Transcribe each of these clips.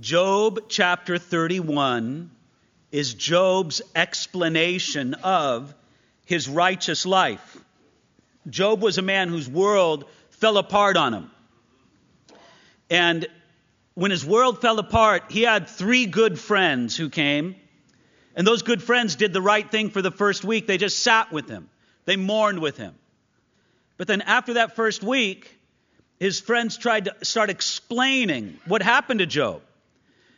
Job chapter 31 is Job's explanation of his righteous life. Job was a man whose world fell apart on him. And when his world fell apart, he had three good friends who came. And those good friends did the right thing for the first week. They just sat with him, they mourned with him. But then after that first week, his friends tried to start explaining what happened to Job.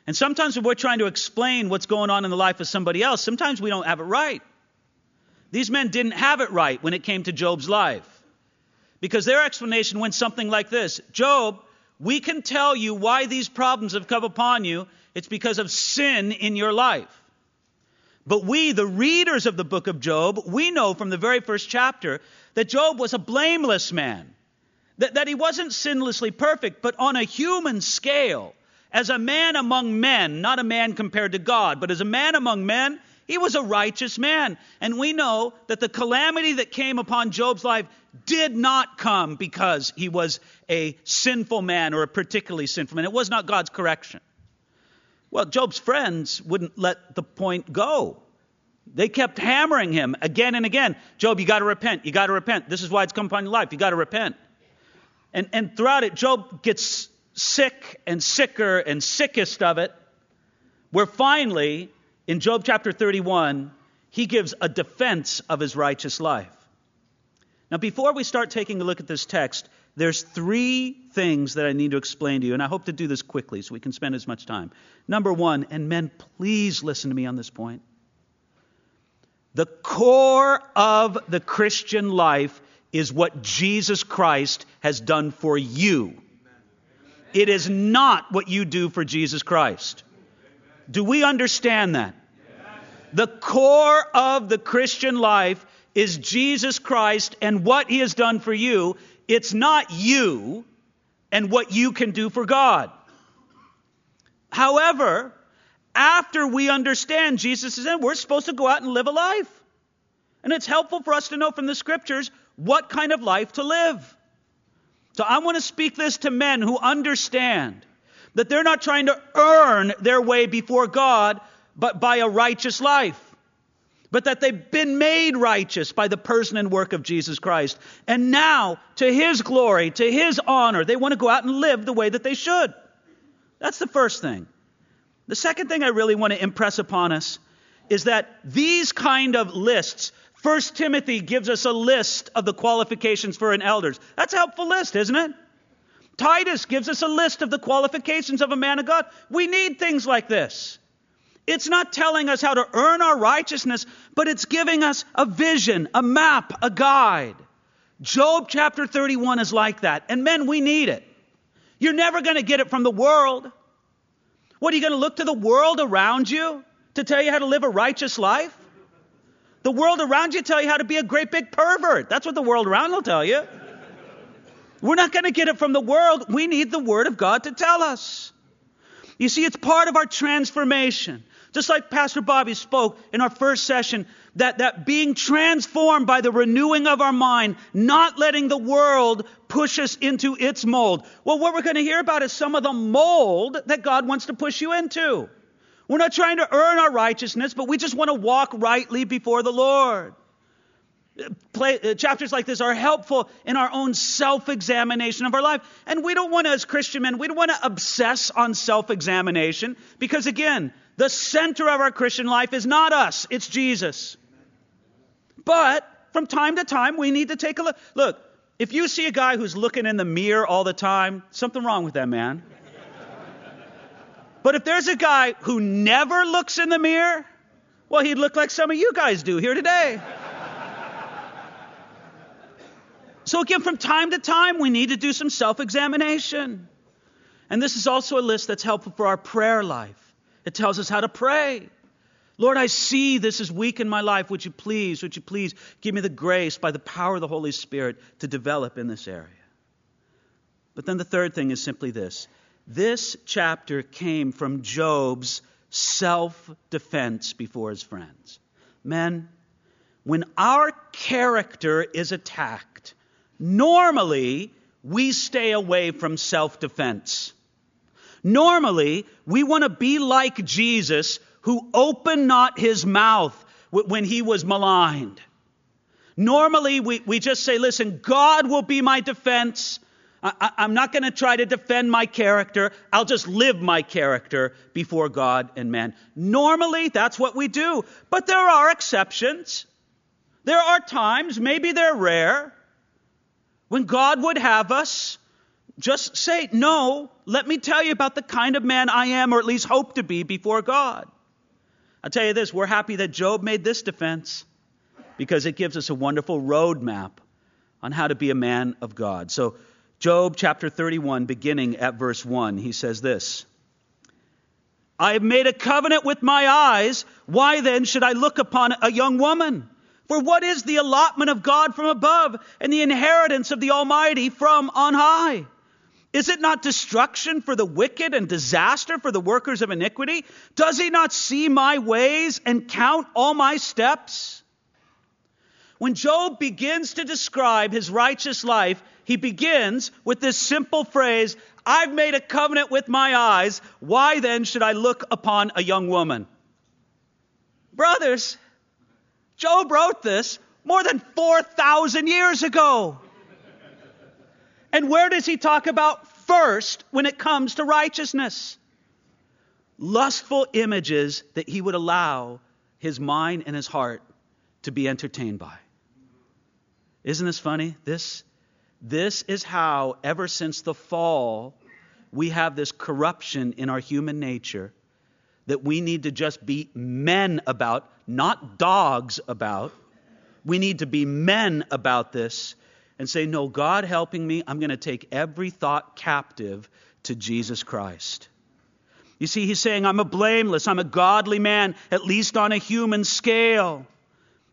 And sometimes when we're trying to explain what's going on in the life of somebody else, sometimes we don't have it right. These men didn't have it right when it came to Job's life. Because their explanation went something like this Job, we can tell you why these problems have come upon you. It's because of sin in your life. But we, the readers of the book of Job, we know from the very first chapter that Job was a blameless man. That, that he wasn't sinlessly perfect, but on a human scale, as a man among men, not a man compared to God, but as a man among men, he was a righteous man. And we know that the calamity that came upon Job's life did not come because he was a sinful man or a particularly sinful man. It was not God's correction. Well, Job's friends wouldn't let the point go. They kept hammering him again and again. Job, you got to repent. You got to repent. This is why it's come upon your life. You got to repent. And, and throughout it, Job gets sick and sicker and sickest of it, where finally, in Job chapter 31, he gives a defense of his righteous life. Now, before we start taking a look at this text, there's three things that I need to explain to you, and I hope to do this quickly so we can spend as much time. Number one, and men, please listen to me on this point. The core of the Christian life is what Jesus Christ has done for you. It is not what you do for Jesus Christ. Do we understand that? The core of the Christian life is Jesus Christ and what he has done for you. It's not you and what you can do for God. However, after we understand Jesus is in, we're supposed to go out and live a life. And it's helpful for us to know from the scriptures what kind of life to live. So I want to speak this to men who understand that they're not trying to earn their way before God, but by a righteous life. But that they've been made righteous by the person and work of Jesus Christ. And now, to His glory, to His honor, they want to go out and live the way that they should. That's the first thing. The second thing I really want to impress upon us is that these kind of lists First Timothy gives us a list of the qualifications for an elder. That's a helpful list, isn't it? Titus gives us a list of the qualifications of a man of God. We need things like this. It's not telling us how to earn our righteousness, but it's giving us a vision, a map, a guide. Job chapter 31 is like that. And men, we need it. You're never going to get it from the world. What are you going to look to the world around you to tell you how to live a righteous life? The world around you tell you how to be a great big pervert. That's what the world around will tell you. We're not going to get it from the world. We need the Word of God to tell us. You see, it's part of our transformation. Just like Pastor Bobby spoke in our first session, that, that being transformed by the renewing of our mind, not letting the world push us into its mold. Well, what we're going to hear about is some of the mold that God wants to push you into. We're not trying to earn our righteousness, but we just want to walk rightly before the Lord. Play, uh, chapters like this are helpful in our own self examination of our life. And we don't want to, as Christian men, we don't want to obsess on self examination because, again, the center of our Christian life is not us, it's Jesus. But from time to time, we need to take a look. Look, if you see a guy who's looking in the mirror all the time, something wrong with that man. But if there's a guy who never looks in the mirror, well, he'd look like some of you guys do here today. so, again, from time to time, we need to do some self examination. And this is also a list that's helpful for our prayer life. It tells us how to pray. Lord, I see this is weak in my life. Would you please, would you please give me the grace by the power of the Holy Spirit to develop in this area? But then the third thing is simply this this chapter came from Job's self defense before his friends. Men, when our character is attacked, normally we stay away from self defense. Normally, we want to be like Jesus who opened not his mouth when he was maligned. Normally, we, we just say, listen, God will be my defense. I, am not going to try to defend my character. I'll just live my character before God and man. Normally, that's what we do. But there are exceptions. There are times, maybe they're rare, when God would have us just say, No, let me tell you about the kind of man I am, or at least hope to be before God. I'll tell you this we're happy that Job made this defense because it gives us a wonderful roadmap on how to be a man of God. So, Job chapter 31, beginning at verse 1, he says this I have made a covenant with my eyes. Why then should I look upon a young woman? For what is the allotment of God from above and the inheritance of the Almighty from on high? Is it not destruction for the wicked and disaster for the workers of iniquity? Does he not see my ways and count all my steps? When Job begins to describe his righteous life, he begins with this simple phrase I've made a covenant with my eyes. Why then should I look upon a young woman? Brothers, Job wrote this more than 4,000 years ago. And where does he talk about first when it comes to righteousness? Lustful images that he would allow his mind and his heart to be entertained by. Isn't this funny? This, this is how, ever since the fall, we have this corruption in our human nature that we need to just be men about, not dogs about. We need to be men about this and say, No, God helping me, I'm going to take every thought captive to Jesus Christ. You see, he's saying, I'm a blameless, I'm a godly man, at least on a human scale.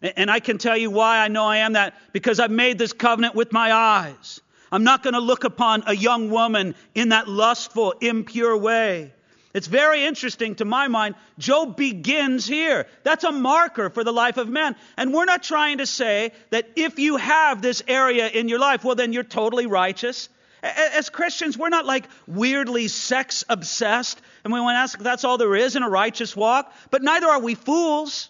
And I can tell you why I know I am that, because I've made this covenant with my eyes. I'm not going to look upon a young woman in that lustful, impure way. It's very interesting to my mind. Job begins here. That's a marker for the life of man. And we're not trying to say that if you have this area in your life, well, then you're totally righteous. As Christians, we're not like weirdly sex obsessed and we want to ask if that's all there is in a righteous walk, but neither are we fools.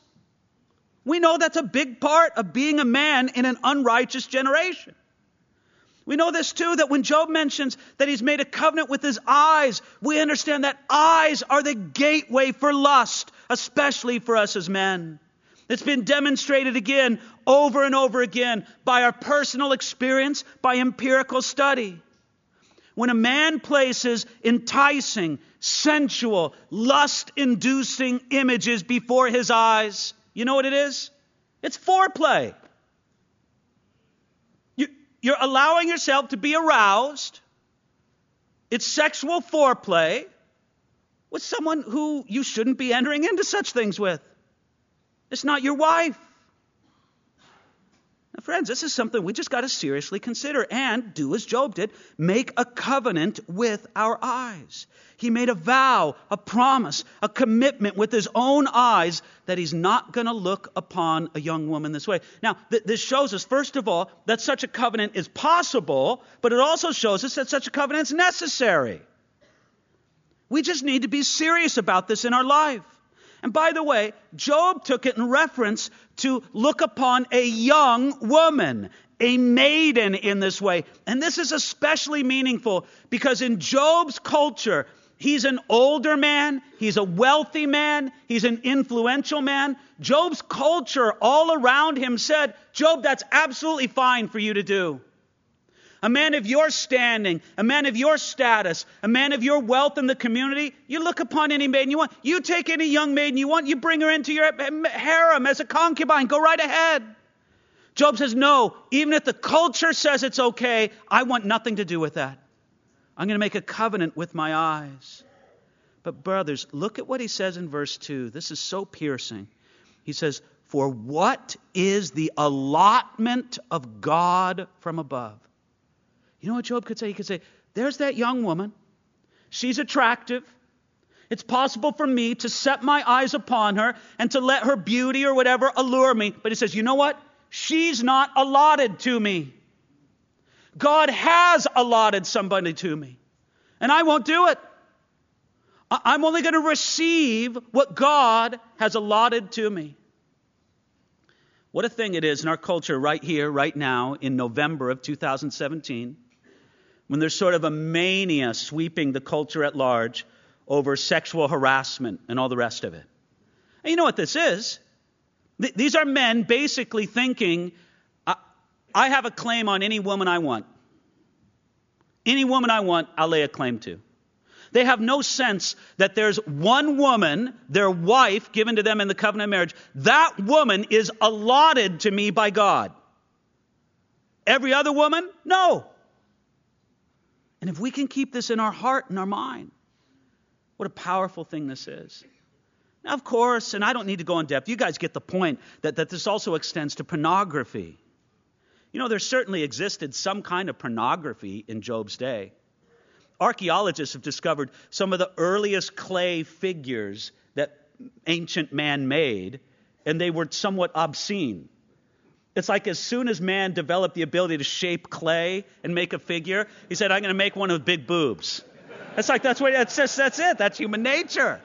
We know that's a big part of being a man in an unrighteous generation. We know this too that when Job mentions that he's made a covenant with his eyes, we understand that eyes are the gateway for lust, especially for us as men. It's been demonstrated again over and over again by our personal experience, by empirical study. When a man places enticing, sensual, lust inducing images before his eyes, you know what it is? It's foreplay. You're allowing yourself to be aroused. It's sexual foreplay with someone who you shouldn't be entering into such things with. It's not your wife. Now, friends, this is something we just got to seriously consider and do as Job did make a covenant with our eyes. He made a vow, a promise, a commitment with his own eyes that he's not going to look upon a young woman this way. Now, th- this shows us, first of all, that such a covenant is possible, but it also shows us that such a covenant is necessary. We just need to be serious about this in our life. And by the way, Job took it in reference to look upon a young woman, a maiden in this way. And this is especially meaningful because in Job's culture, He's an older man. He's a wealthy man. He's an influential man. Job's culture all around him said, Job, that's absolutely fine for you to do. A man of your standing, a man of your status, a man of your wealth in the community, you look upon any maiden you want. You take any young maiden you want, you bring her into your harem as a concubine. Go right ahead. Job says, No, even if the culture says it's okay, I want nothing to do with that. I'm going to make a covenant with my eyes. But, brothers, look at what he says in verse 2. This is so piercing. He says, For what is the allotment of God from above? You know what Job could say? He could say, There's that young woman. She's attractive. It's possible for me to set my eyes upon her and to let her beauty or whatever allure me. But he says, You know what? She's not allotted to me. God has allotted somebody to me, and I won't do it. I'm only going to receive what God has allotted to me. What a thing it is in our culture right here, right now, in November of 2017, when there's sort of a mania sweeping the culture at large over sexual harassment and all the rest of it. And you know what this is? Th- these are men basically thinking, I-, I have a claim on any woman I want. Any woman I want, I'll lay a claim to. They have no sense that there's one woman, their wife, given to them in the covenant of marriage. That woman is allotted to me by God. Every other woman? No. And if we can keep this in our heart and our mind, what a powerful thing this is. Now, of course, and I don't need to go in depth, you guys get the point that, that this also extends to pornography. You know, there certainly existed some kind of pornography in Job's day. Archaeologists have discovered some of the earliest clay figures that ancient man made, and they were somewhat obscene. It's like as soon as man developed the ability to shape clay and make a figure, he said, I'm going to make one with big boobs. It's like that's what that's just that's it. That's human nature.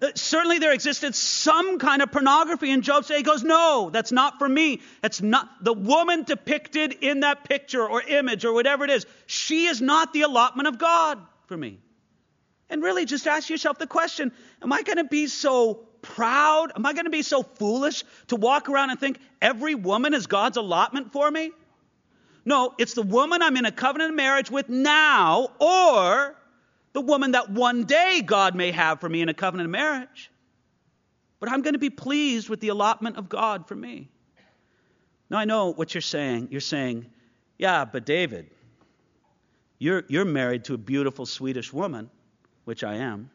Uh, certainly there existed some kind of pornography in Job's day. He goes, No, that's not for me. That's not the woman depicted in that picture or image or whatever it is. She is not the allotment of God for me. And really, just ask yourself the question Am I going to be so proud? Am I going to be so foolish to walk around and think every woman is God's allotment for me? No, it's the woman I'm in a covenant marriage with now, or the woman that one day God may have for me in a covenant marriage. But I'm going to be pleased with the allotment of God for me. Now, I know what you're saying. You're saying, yeah, but David, you're, you're married to a beautiful Swedish woman, which I am.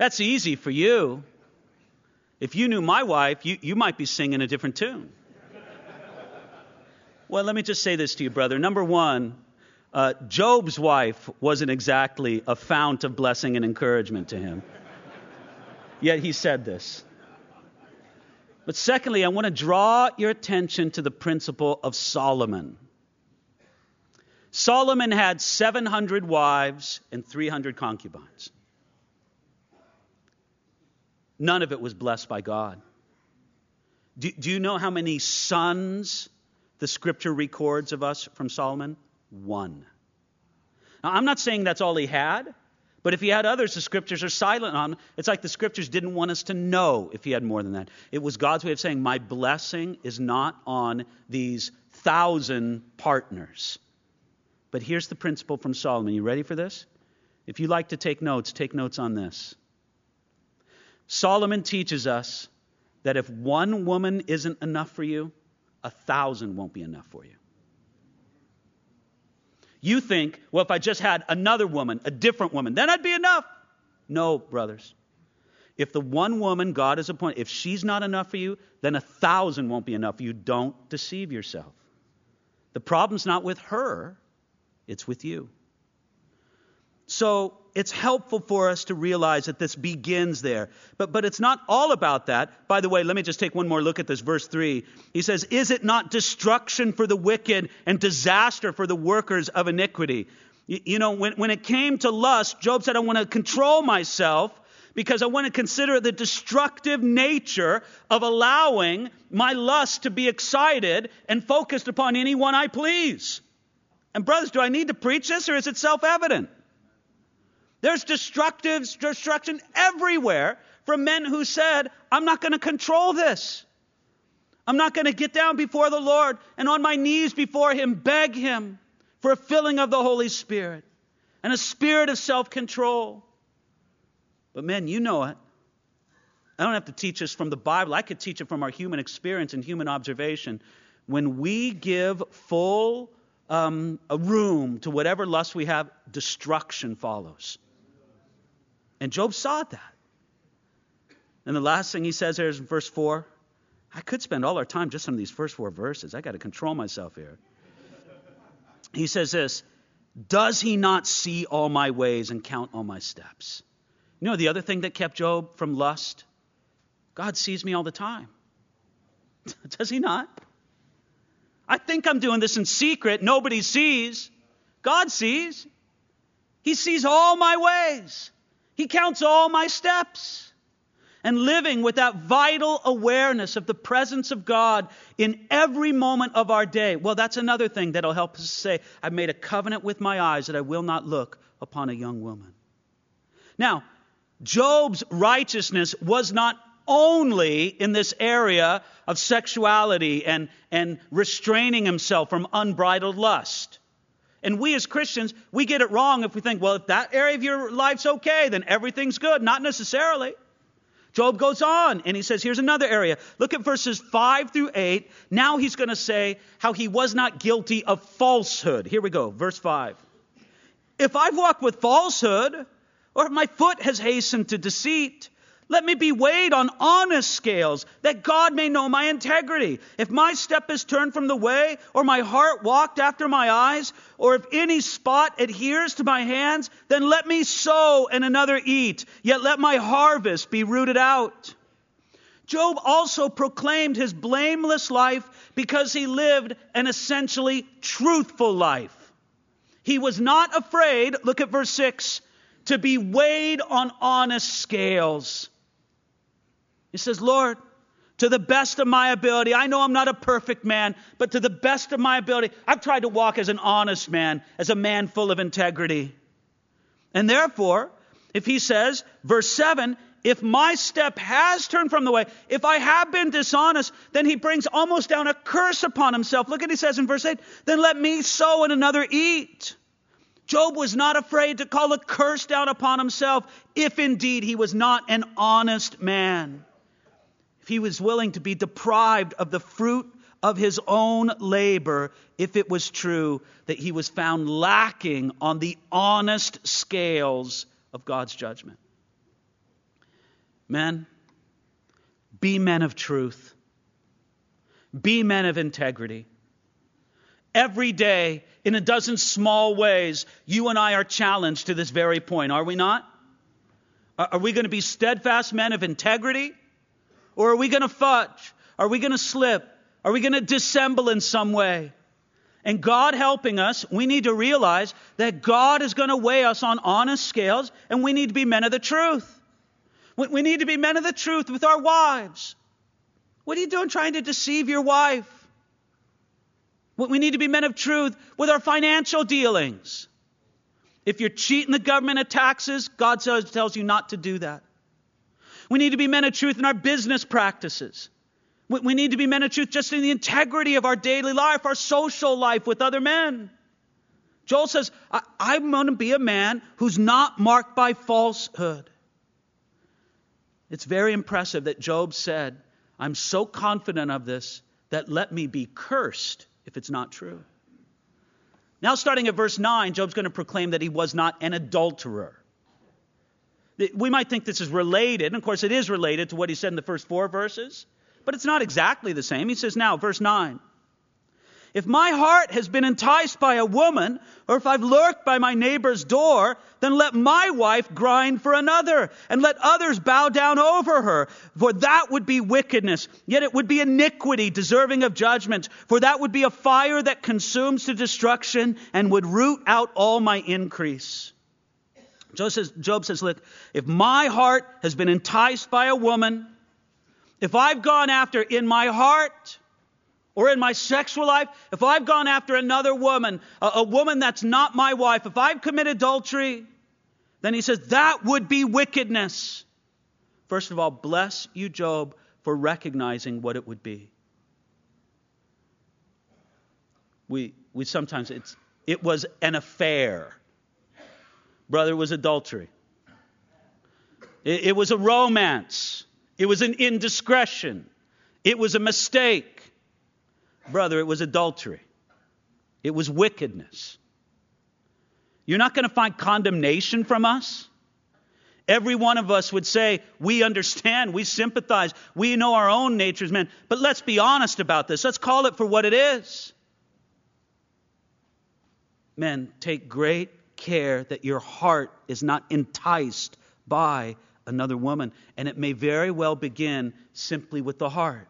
That's easy for you. If you knew my wife, you, you might be singing a different tune. Well, let me just say this to you, brother. Number one, uh, Job's wife wasn't exactly a fount of blessing and encouragement to him. Yet he said this. But secondly, I want to draw your attention to the principle of Solomon. Solomon had 700 wives and 300 concubines. None of it was blessed by God. Do, do you know how many sons the scripture records of us from Solomon? one. Now, I'm not saying that's all he had, but if he had others, the scriptures are silent on. It's like the scriptures didn't want us to know if he had more than that. It was God's way of saying, My blessing is not on these thousand partners. But here's the principle from Solomon. You ready for this? If you like to take notes, take notes on this. Solomon teaches us that if one woman isn't enough for you, a thousand won't be enough for you. You think, well, if I just had another woman, a different woman, then I'd be enough. No, brothers. If the one woman God has appointed, if she's not enough for you, then a thousand won't be enough you. Don't deceive yourself. The problem's not with her, it's with you. So it's helpful for us to realize that this begins there. But, but it's not all about that. By the way, let me just take one more look at this. Verse 3. He says, Is it not destruction for the wicked and disaster for the workers of iniquity? You, you know, when, when it came to lust, Job said, I want to control myself because I want to consider the destructive nature of allowing my lust to be excited and focused upon anyone I please. And, brothers, do I need to preach this or is it self evident? There's destructive destruction everywhere from men who said, I'm not going to control this. I'm not going to get down before the Lord and on my knees before Him beg Him for a filling of the Holy Spirit and a spirit of self control. But men, you know it. I don't have to teach this from the Bible. I could teach it from our human experience and human observation. When we give full um, a room to whatever lust we have, destruction follows. And Job saw that. And the last thing he says here is in verse 4. I could spend all our time just on these first four verses. I got to control myself here. He says this Does he not see all my ways and count all my steps? You know the other thing that kept Job from lust? God sees me all the time. Does he not? I think I'm doing this in secret. Nobody sees. God sees. He sees all my ways. He counts all my steps. And living with that vital awareness of the presence of God in every moment of our day. Well, that's another thing that'll help us say, I've made a covenant with my eyes that I will not look upon a young woman. Now, Job's righteousness was not only in this area of sexuality and, and restraining himself from unbridled lust. And we as Christians, we get it wrong if we think, well, if that area of your life's okay, then everything's good. Not necessarily. Job goes on and he says, here's another area. Look at verses 5 through 8. Now he's going to say how he was not guilty of falsehood. Here we go, verse 5. If I've walked with falsehood, or if my foot has hastened to deceit, let me be weighed on honest scales, that God may know my integrity. If my step is turned from the way, or my heart walked after my eyes, or if any spot adheres to my hands, then let me sow and another eat, yet let my harvest be rooted out. Job also proclaimed his blameless life because he lived an essentially truthful life. He was not afraid, look at verse 6, to be weighed on honest scales. He says, Lord, to the best of my ability, I know I'm not a perfect man, but to the best of my ability, I've tried to walk as an honest man, as a man full of integrity. And therefore, if he says, verse 7, if my step has turned from the way, if I have been dishonest, then he brings almost down a curse upon himself. Look at he says in verse 8, then let me sow and another eat. Job was not afraid to call a curse down upon himself if indeed he was not an honest man he was willing to be deprived of the fruit of his own labor if it was true that he was found lacking on the honest scales of God's judgment. Men, be men of truth, be men of integrity. Every day, in a dozen small ways, you and I are challenged to this very point, are we not? Are we going to be steadfast men of integrity? Or are we going to fudge? Are we going to slip? Are we going to dissemble in some way? And God helping us, we need to realize that God is going to weigh us on honest scales, and we need to be men of the truth. We need to be men of the truth with our wives. What are you doing trying to deceive your wife? We need to be men of truth with our financial dealings. If you're cheating the government of taxes, God tells you not to do that. We need to be men of truth in our business practices. We need to be men of truth just in the integrity of our daily life, our social life with other men. Job says, I, am going to be a man who's not marked by falsehood. It's very impressive that Job said, I'm so confident of this that let me be cursed if it's not true. Now, starting at verse 9, Job's going to proclaim that he was not an adulterer. We might think this is related, and of course it is related to what he said in the first four verses, but it's not exactly the same. He says now, verse 9. If my heart has been enticed by a woman, or if I've lurked by my neighbor's door, then let my wife grind for another, and let others bow down over her. For that would be wickedness, yet it would be iniquity deserving of judgment. For that would be a fire that consumes to destruction and would root out all my increase. Job says, Job says, Look, if my heart has been enticed by a woman, if I've gone after in my heart or in my sexual life, if I've gone after another woman, a, a woman that's not my wife, if I've committed adultery, then he says that would be wickedness. First of all, bless you, Job, for recognizing what it would be. We, we sometimes, it's, it was an affair brother, it was adultery. It, it was a romance. It was an indiscretion. It was a mistake. Brother, it was adultery. it was wickedness. You're not going to find condemnation from us. Every one of us would say, We understand, we sympathize, we know our own natures, man. But let's be honest about this. Let's call it for what it is. Men, take great care that your heart is not enticed by another woman. And it may very well begin simply with the heart.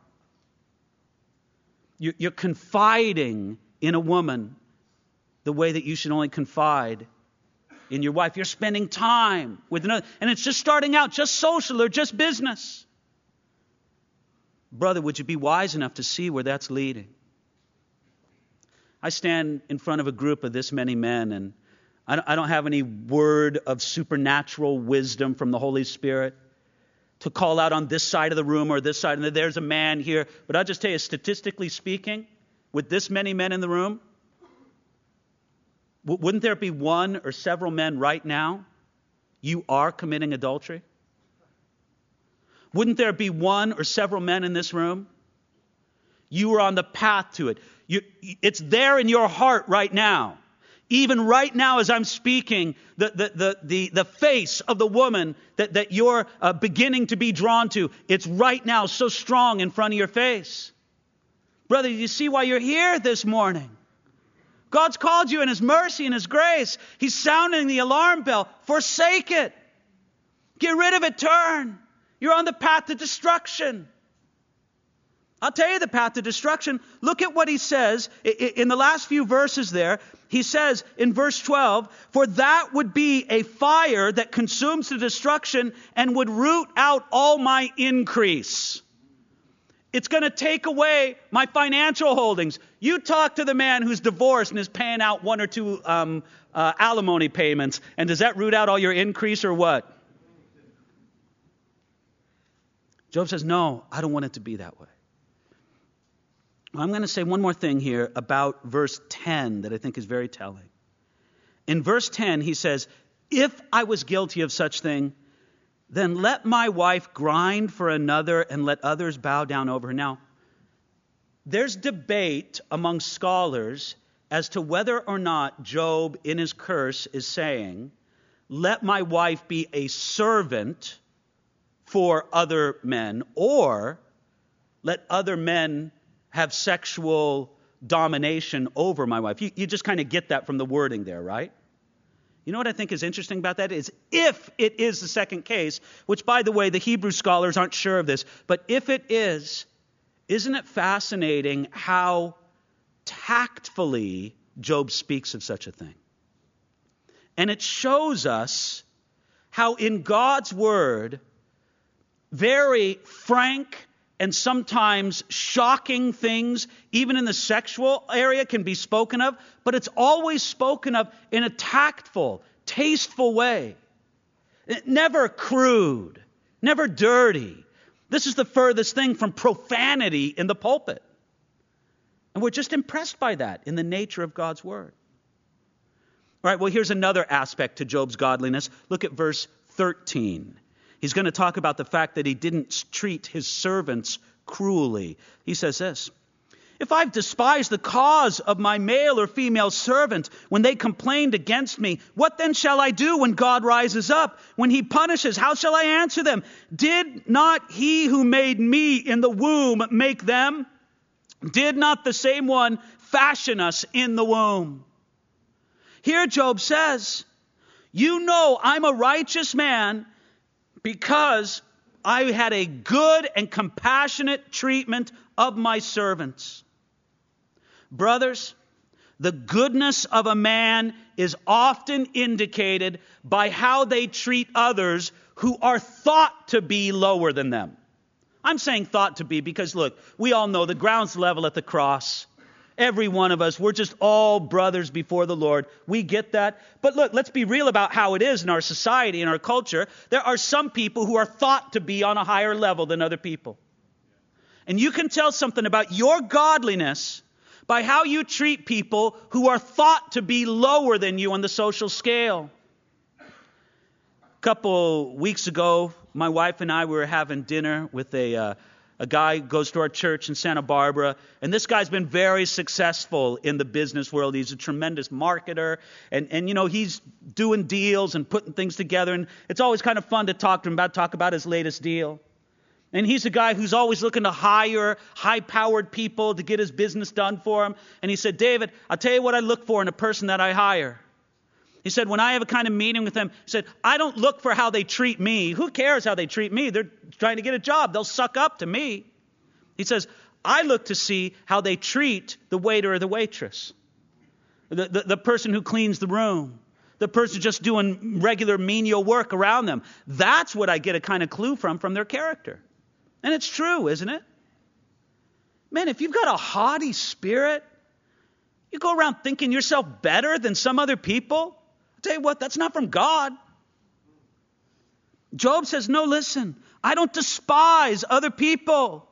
You're confiding in a woman the way that you should only confide in your wife. You're spending time with another, and it's just starting out, just social or just business. Brother, would you be wise enough to see where that's leading? I stand in front of a group of this many men, and I don't have any word of supernatural wisdom from the Holy Spirit to call out on this side of the room or this side, and there's a man here. But I'll just tell you, statistically speaking, with this many men in the room, wouldn't there be one or several men right now? You are committing adultery? Wouldn't there be one or several men in this room? You are on the path to it. You, it's there in your heart right now. Even right now, as I'm speaking, the, the, the, the, the face of the woman that, that you're uh, beginning to be drawn to, it's right now so strong in front of your face. Brother, you see why you're here this morning? God's called you in His mercy and His grace. He's sounding the alarm bell. Forsake it. Get rid of it. Turn. You're on the path to destruction. I'll tell you the path to destruction. Look at what he says in the last few verses there. He says in verse 12, For that would be a fire that consumes to destruction and would root out all my increase. It's going to take away my financial holdings. You talk to the man who's divorced and is paying out one or two um, uh, alimony payments, and does that root out all your increase or what? Job says, No, I don't want it to be that way. I'm going to say one more thing here about verse 10 that I think is very telling. In verse 10, he says, If I was guilty of such thing, then let my wife grind for another and let others bow down over her. Now, there's debate among scholars as to whether or not Job, in his curse, is saying, Let my wife be a servant for other men, or let other men have sexual domination over my wife. You, you just kind of get that from the wording there, right? You know what I think is interesting about that is if it is the second case, which by the way, the Hebrew scholars aren't sure of this, but if it is, isn't it fascinating how tactfully Job speaks of such a thing? And it shows us how in God's word, very frank and sometimes shocking things, even in the sexual area, can be spoken of, but it's always spoken of in a tactful, tasteful way. Never crude, never dirty. This is the furthest thing from profanity in the pulpit. And we're just impressed by that in the nature of God's word. All right, well, here's another aspect to Job's godliness. Look at verse 13. He's going to talk about the fact that he didn't treat his servants cruelly. He says this If I've despised the cause of my male or female servant when they complained against me, what then shall I do when God rises up? When he punishes, how shall I answer them? Did not he who made me in the womb make them? Did not the same one fashion us in the womb? Here Job says, You know I'm a righteous man because I had a good and compassionate treatment of my servants. Brothers, the goodness of a man is often indicated by how they treat others who are thought to be lower than them. I'm saying thought to be because, look, we all know the ground's level at the cross. Every one of us, we're just all brothers before the Lord. We get that. But look, let's be real about how it is in our society, in our culture. There are some people who are thought to be on a higher level than other people. And you can tell something about your godliness by how you treat people who are thought to be lower than you on the social scale. A couple weeks ago, my wife and I were having dinner with a, uh, a guy goes to our church in Santa Barbara, and this guy's been very successful in the business world. He's a tremendous marketer, and, and you know, he's doing deals and putting things together, and it's always kind of fun to talk to him about, talk about his latest deal. And he's a guy who's always looking to hire high powered people to get his business done for him. And he said, David, I'll tell you what I look for in a person that I hire. He said, when I have a kind of meeting with them, he said, I don't look for how they treat me. Who cares how they treat me? They're trying to get a job. They'll suck up to me. He says, I look to see how they treat the waiter or the waitress, the, the, the person who cleans the room, the person just doing regular menial work around them. That's what I get a kind of clue from, from their character. And it's true, isn't it? Man, if you've got a haughty spirit, you go around thinking yourself better than some other people, I'll tell you what, that's not from God. Job says, No, listen, I don't despise other people.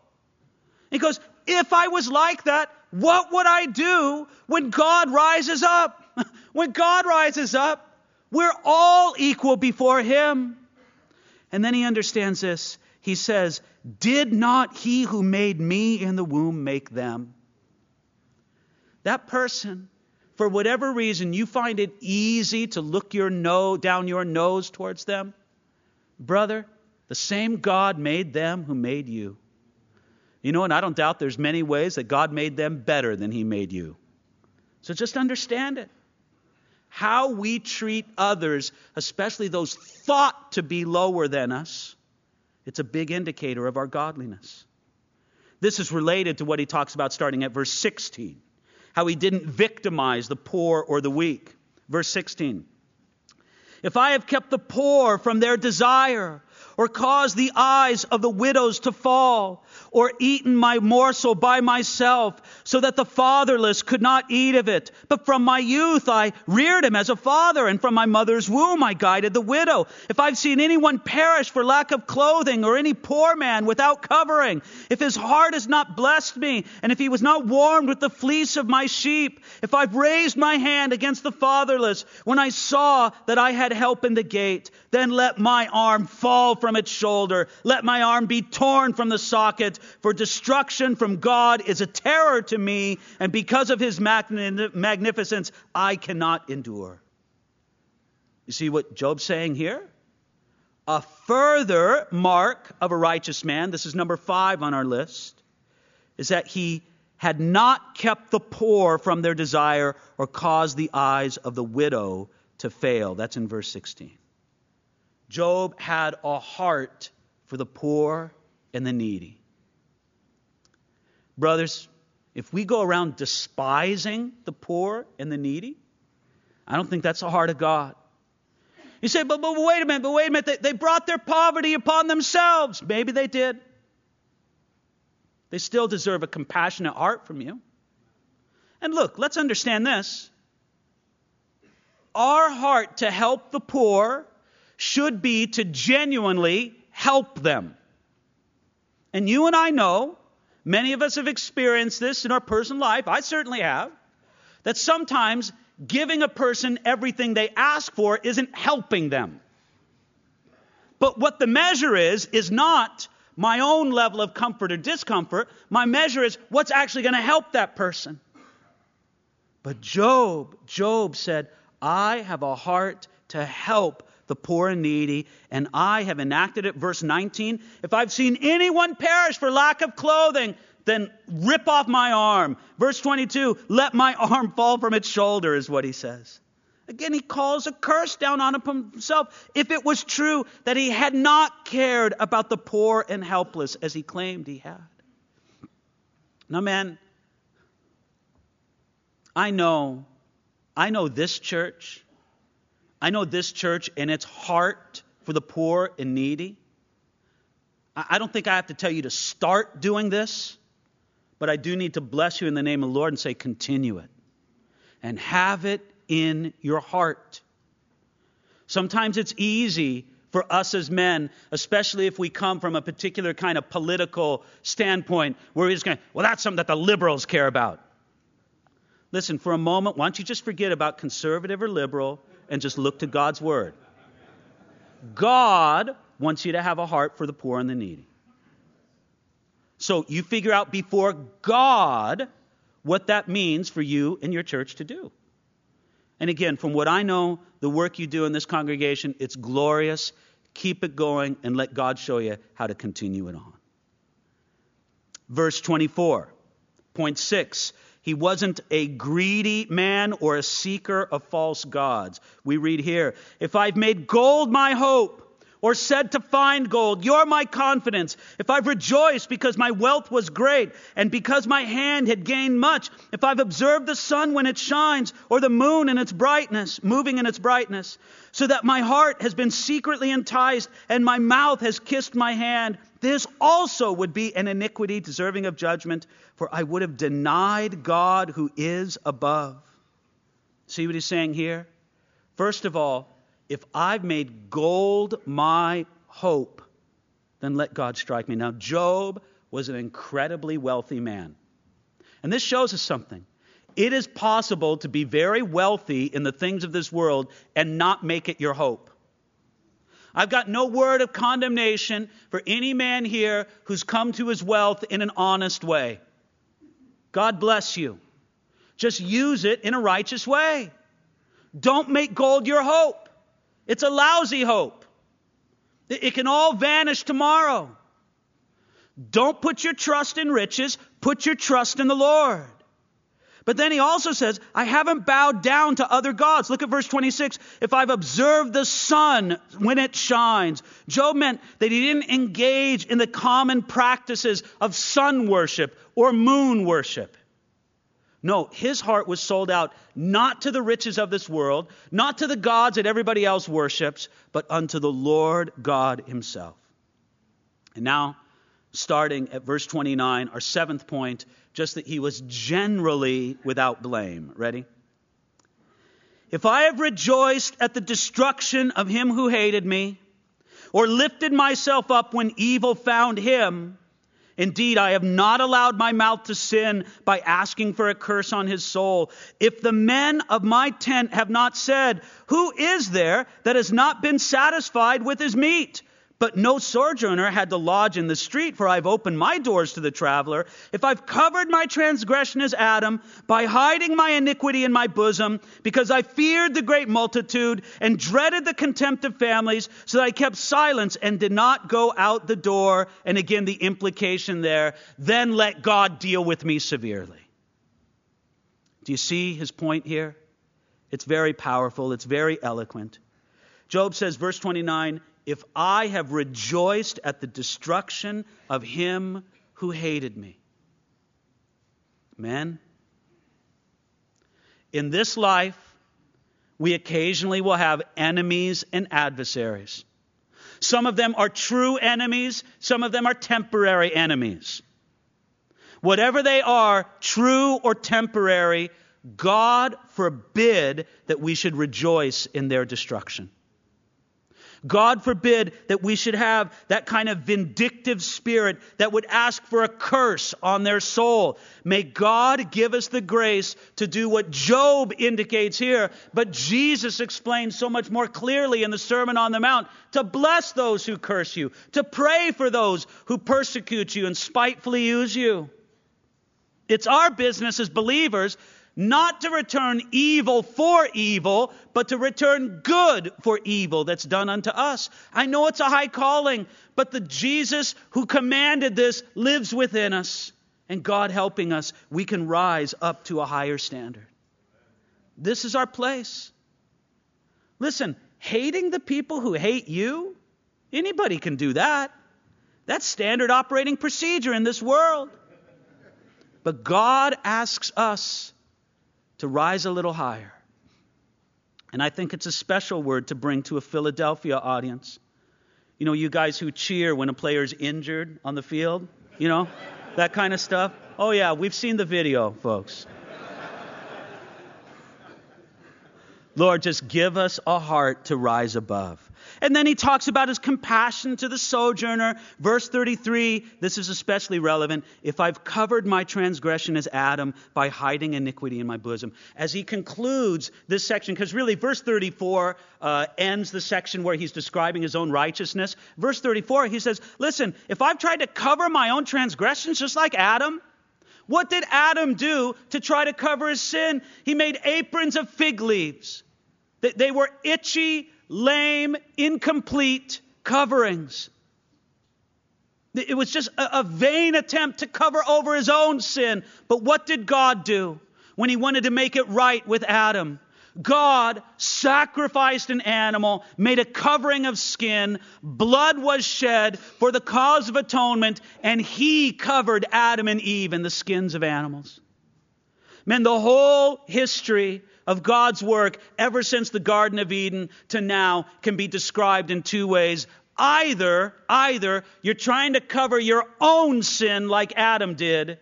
He goes, If I was like that, what would I do when God rises up? when God rises up, we're all equal before Him. And then he understands this. He says, Did not He who made me in the womb make them? That person for whatever reason you find it easy to look your nose down your nose towards them, brother, the same God made them who made you. You know, and I don't doubt there's many ways that God made them better than he made you. So just understand it. How we treat others, especially those thought to be lower than us, it's a big indicator of our godliness. This is related to what he talks about starting at verse 16 how he didn't victimize the poor or the weak. Verse 16. If I have kept the poor from their desire, or caused the eyes of the widows to fall, or eaten my morsel by myself, so that the fatherless could not eat of it. But from my youth I reared him as a father, and from my mother's womb I guided the widow. If I've seen anyone perish for lack of clothing, or any poor man without covering, if his heart has not blessed me, and if he was not warmed with the fleece of my sheep, if I've raised my hand against the fatherless, when I saw that I had help in the gate, then let my arm fall from its shoulder, let my arm be torn from the socket, for destruction from God is a terror to me, and because of his magnificence, I cannot endure. You see what Job's saying here? A further mark of a righteous man, this is number five on our list, is that he had not kept the poor from their desire or caused the eyes of the widow to fail. That's in verse 16. Job had a heart for the poor and the needy. Brothers, if we go around despising the poor and the needy, I don't think that's the heart of God. You say, but, but wait a minute, but wait a minute. They, they brought their poverty upon themselves. Maybe they did. They still deserve a compassionate heart from you. And look, let's understand this. Our heart to help the poor should be to genuinely help them. And you and I know Many of us have experienced this in our personal life. I certainly have. That sometimes giving a person everything they ask for isn't helping them. But what the measure is, is not my own level of comfort or discomfort. My measure is what's actually going to help that person. But Job, Job said, I have a heart to help the poor and needy, and I have enacted it. Verse 19 If I've seen anyone perish for lack of clothing, then rip off my arm. Verse 22 Let my arm fall from its shoulder, is what he says. Again, he calls a curse down on himself if it was true that he had not cared about the poor and helpless as he claimed he had. Now, man, I know, I know this church I know this church and its heart for the poor and needy. I don't think I have to tell you to start doing this, but I do need to bless you in the name of the Lord and say, continue it. And have it in your heart. Sometimes it's easy for us as men, especially if we come from a particular kind of political standpoint, where we're just going, well, that's something that the liberals care about. Listen, for a moment, why don't you just forget about conservative or liberal and just look to God's Word. God wants you to have a heart for the poor and the needy. So you figure out before God what that means for you and your church to do. And again, from what I know, the work you do in this congregation, it's glorious. Keep it going and let God show you how to continue it on. Verse 24, point 6. He wasn't a greedy man or a seeker of false gods. We read here, If I've made gold my hope, or said to find gold, You're my confidence. If I've rejoiced because my wealth was great and because my hand had gained much, if I've observed the sun when it shines or the moon in its brightness, moving in its brightness, so that my heart has been secretly enticed and my mouth has kissed my hand, this also would be an iniquity deserving of judgment, for I would have denied God who is above. See what he's saying here? First of all, if I've made gold my hope, then let God strike me. Now, Job was an incredibly wealthy man. And this shows us something. It is possible to be very wealthy in the things of this world and not make it your hope. I've got no word of condemnation for any man here who's come to his wealth in an honest way. God bless you. Just use it in a righteous way. Don't make gold your hope. It's a lousy hope. It can all vanish tomorrow. Don't put your trust in riches, put your trust in the Lord. But then he also says, I haven't bowed down to other gods. Look at verse 26. If I've observed the sun when it shines. Job meant that he didn't engage in the common practices of sun worship or moon worship. No, his heart was sold out not to the riches of this world, not to the gods that everybody else worships, but unto the Lord God himself. And now, starting at verse 29, our seventh point, just that he was generally without blame. Ready? If I have rejoiced at the destruction of him who hated me, or lifted myself up when evil found him, Indeed, I have not allowed my mouth to sin by asking for a curse on his soul. If the men of my tent have not said, Who is there that has not been satisfied with his meat? But no sojourner had to lodge in the street, for I've opened my doors to the traveler. If I've covered my transgression as Adam, by hiding my iniquity in my bosom, because I feared the great multitude and dreaded the contempt of families, so that I kept silence and did not go out the door. And again, the implication there, then let God deal with me severely. Do you see his point here? It's very powerful, it's very eloquent. Job says, verse 29, if I have rejoiced at the destruction of him who hated me. Men, in this life, we occasionally will have enemies and adversaries. Some of them are true enemies, some of them are temporary enemies. Whatever they are, true or temporary, God forbid that we should rejoice in their destruction. God forbid that we should have that kind of vindictive spirit that would ask for a curse on their soul. May God give us the grace to do what Job indicates here, but Jesus explains so much more clearly in the Sermon on the Mount to bless those who curse you, to pray for those who persecute you and spitefully use you. It's our business as believers not to return evil for evil, but to return good for evil that's done unto us. I know it's a high calling, but the Jesus who commanded this lives within us. And God helping us, we can rise up to a higher standard. This is our place. Listen, hating the people who hate you, anybody can do that. That's standard operating procedure in this world. But God asks us to rise a little higher. And I think it's a special word to bring to a Philadelphia audience. You know, you guys who cheer when a player's injured on the field, you know, that kind of stuff. Oh, yeah, we've seen the video, folks. Lord, just give us a heart to rise above. And then he talks about his compassion to the sojourner. Verse 33, this is especially relevant. If I've covered my transgression as Adam by hiding iniquity in my bosom. As he concludes this section, because really verse 34 uh, ends the section where he's describing his own righteousness. Verse 34, he says, Listen, if I've tried to cover my own transgressions just like Adam, what did Adam do to try to cover his sin? He made aprons of fig leaves. They were itchy, lame, incomplete coverings. It was just a, vain attempt to cover over his own sin. But what did God do when he wanted to make it right with Adam? God sacrificed an animal, made a covering of skin, blood was shed for the cause of atonement, and he covered Adam and Eve in the skins of animals. Man, the whole history of God's work ever since the Garden of Eden to now can be described in two ways. Either, either you're trying to cover your own sin like Adam did,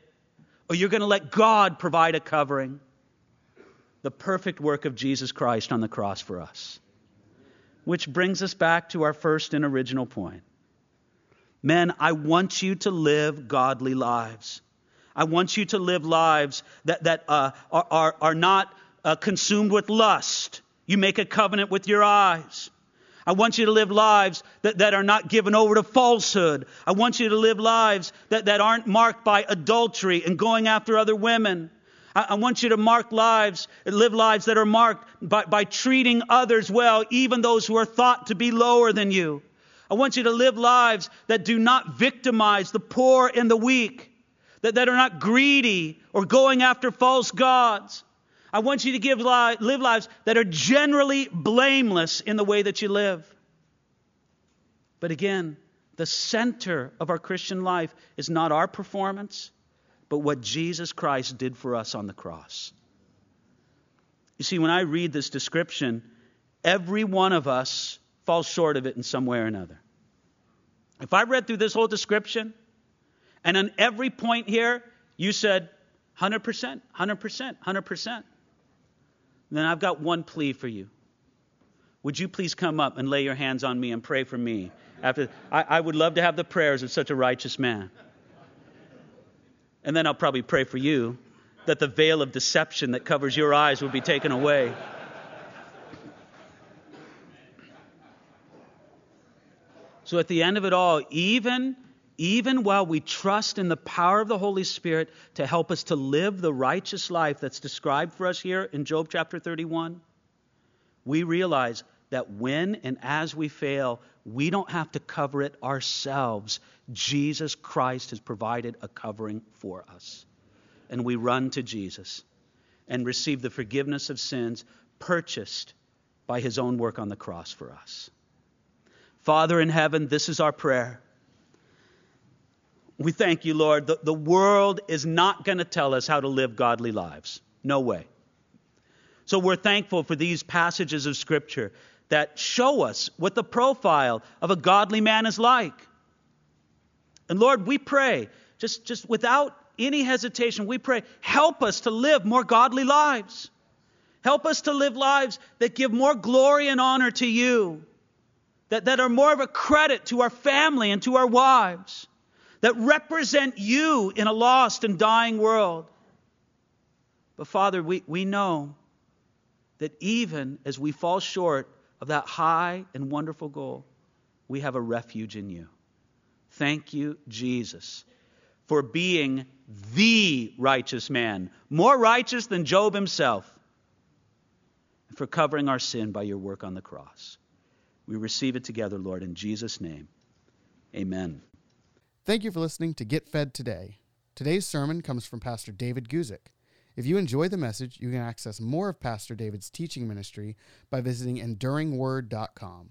or you're going to let God provide a covering. The perfect work of Jesus Christ on the cross for us. Which brings us back to our first and original point. Men, I want you to live godly lives. I want you to live lives that, that uh, are, are, are not uh, consumed with lust. You make a covenant with your eyes. I want you to live lives that, that are not given over to falsehood. I want you to live lives that, that aren't marked by adultery and going after other women. I, I want you to mark lives, live lives that are marked by, by treating others well, even those who are thought to be lower than you. I want you to live lives that do not victimize the poor and the weak, that, that are not greedy or going after false gods. I want you to give li- live lives that are generally blameless in the way that you live. But again, the center of our Christian life is not our performance, but what Jesus Christ did for us on the cross. You see, when I read this description, every one of us falls short of it in some way or another. If I read through this whole description, and on every point here, you said 100%, 100%, 100%, then I've got one plea for you. Would you please come up and lay your hands on me and pray for me? After I, I would love to have the prayers of such a righteous man. And then I'll probably pray for you that the veil of deception that covers your eyes will be taken away. So at the end of it all, even even while we trust in the power of the Holy Spirit to help us to live the righteous life that's described for us here in Job chapter 31, we realize that when and as we fail, we don't have to cover it ourselves. Jesus Christ has provided a covering for us. And we run to Jesus and receive the forgiveness of sins purchased by his own work on the cross for us. Father in heaven, this is our prayer we thank you, Lord. The, the world is not going to tell us how to live godly lives. No way. So we're thankful for these passages of Scripture that show us what the profile of a godly man is like. And Lord, we pray, just, just without any hesitation, we pray, help us to live more godly lives. Help us to live lives that give more glory and honor to you, that, that are more of a credit to our family and to our wives that represent you in a lost and dying world. But Father, we, we know that even as we fall short of that high and wonderful goal, we have a refuge in you. Thank you, Jesus, for being the righteous man, more righteous than Job himself, and for covering our sin by your work on the cross. We receive it together, Lord, in Jesus' name. Amen. Thank you for listening to Get Fed Today. Today's sermon comes from Pastor David Guzik. If you enjoy the message, you can access more of Pastor David's teaching ministry by visiting enduringword.com.